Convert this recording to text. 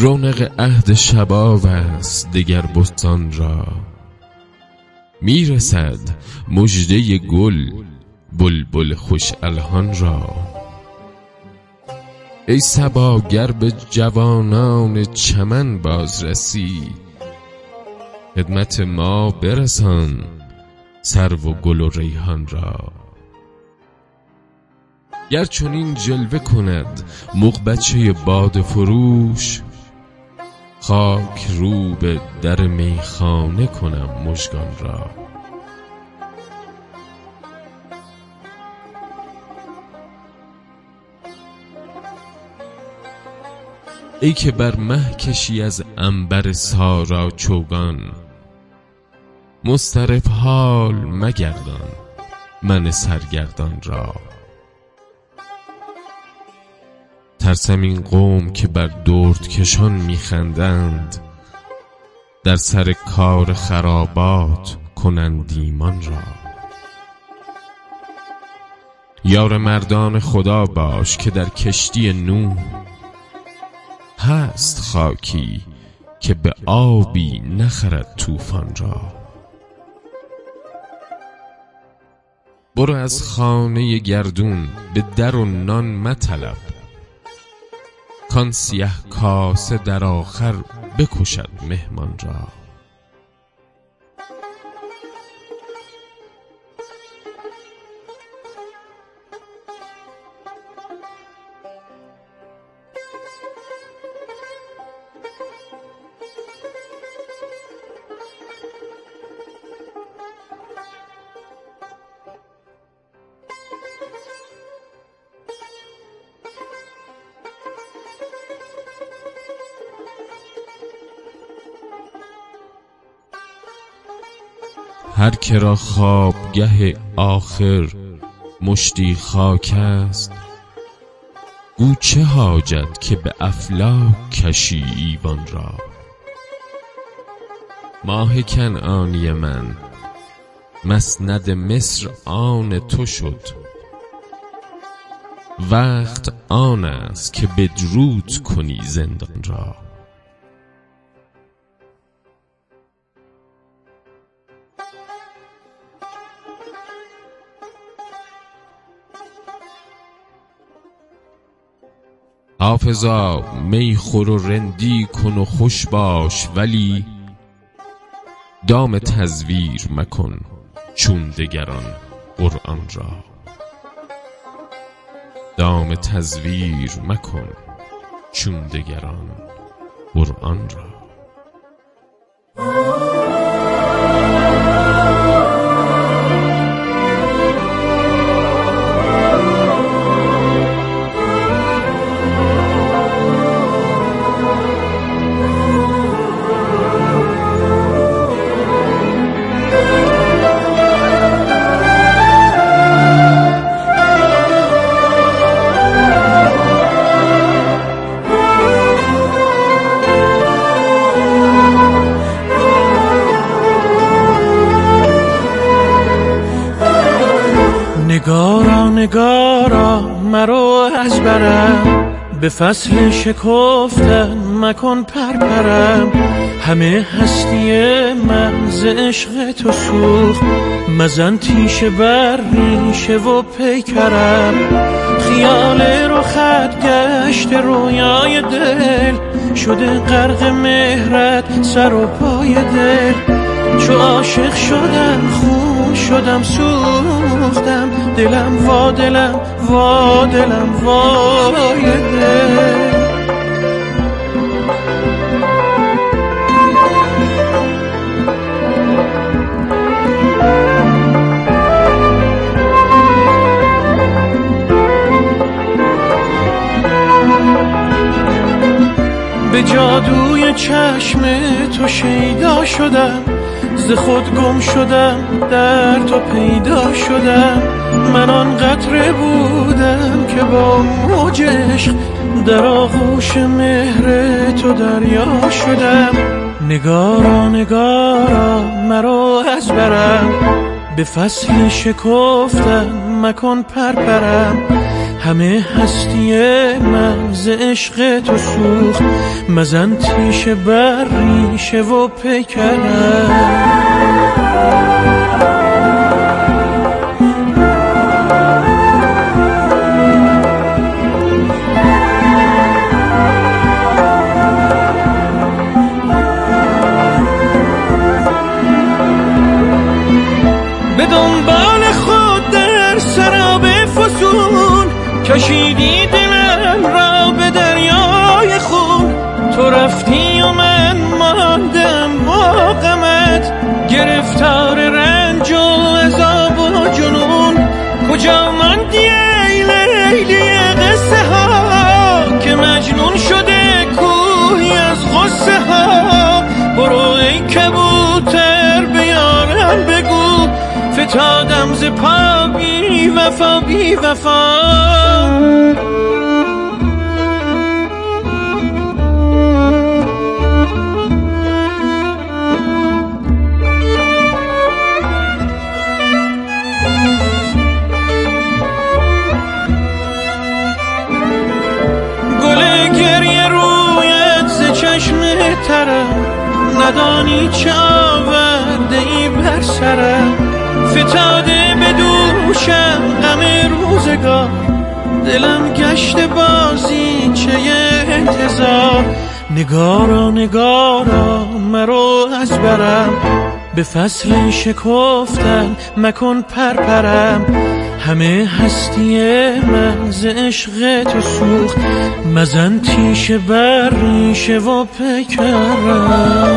رونق عهد شباب است دگر بستان را. می‌رسد مژده گل بلبل خوش الهان را. ای صبا گر به جوانان چمن بازرسی خدمت ما برسان سرو و گل و ریحان را. گر چنین جلوه کند مغ بچه باد فروش خاک رو به در میخانه کنم مژگان را. ای که بر مه کشی از عنبر سارا چوگان مضطرب حال مگردان من سرگردان را. ترسم این قوم که بر دردکشان میخندند در سر کار خرابات کنند ایمان را. یار مردان خدا باش که در کشتی نوح هست خاکی که به آبی نخرد طوفان را. برو از خانه گردون به در و نان مطلب. کان سیه کاسه در آخر بکشد مهمان را. هر که را خوابگه آخر مشتی خاک است گو چه حاجت که به افلاک کشی ایوان را؟ ماه کنعانی من مسند مصر آن تو شد. وقت آن است که بدرود کنی زندان را. حافظا می خور و رندی کن و خوش باش ولی دام تزویر مکن چون دگران قرآن را. دام تزویر مکن چون دگران قرآن را. نگارا نگارا مرو از برم. به فصل شکفتن مکن پرپرم. همه هستی من ز عشق تو سوخت. مزن تیشه بر ریشه و پیکرم. خیال خط گشت رویای دل. شده غرق مهرت سر و پای دل. چو عاشق شدم خون شدم سوختم دلم وا دلم وا دلم وای دل. به جادوی چشم تو شیدا شدم. ز خود گم شدم در تو پیدا شدم. من آن قطره بودم که با موج عشق در آغوش مهر تو دریا شدم. نگارا نگارا مرا از برم. به فصل شکفتن مکن پرپرم. همه هستی من ز عشق تو سوخت. مزن تیشه بر ریشه و پیکرم کشیدی دلم را به دریای خون. تو رفتی و من ماندم با غمت. گرفتار رنج و عذاب و جنون. کجا ماندی ای لیلی قصه ها؟ که مجنون شده کوهی از غصه ها. برو ای کبوتر بیارم بگو. فتادم ز پا وفا بی وفا. ندانی چه آورده ای بر سرم. فتاده به دوشم. روزگار دلم گشت بازی چه انتظار؟ نگارا نگارا مرو از برم. به فصل شکفتن مکن پرپرم. همه هستی من ز عشق تو سوخت. مزن تیشه بر ریشه و پکرم.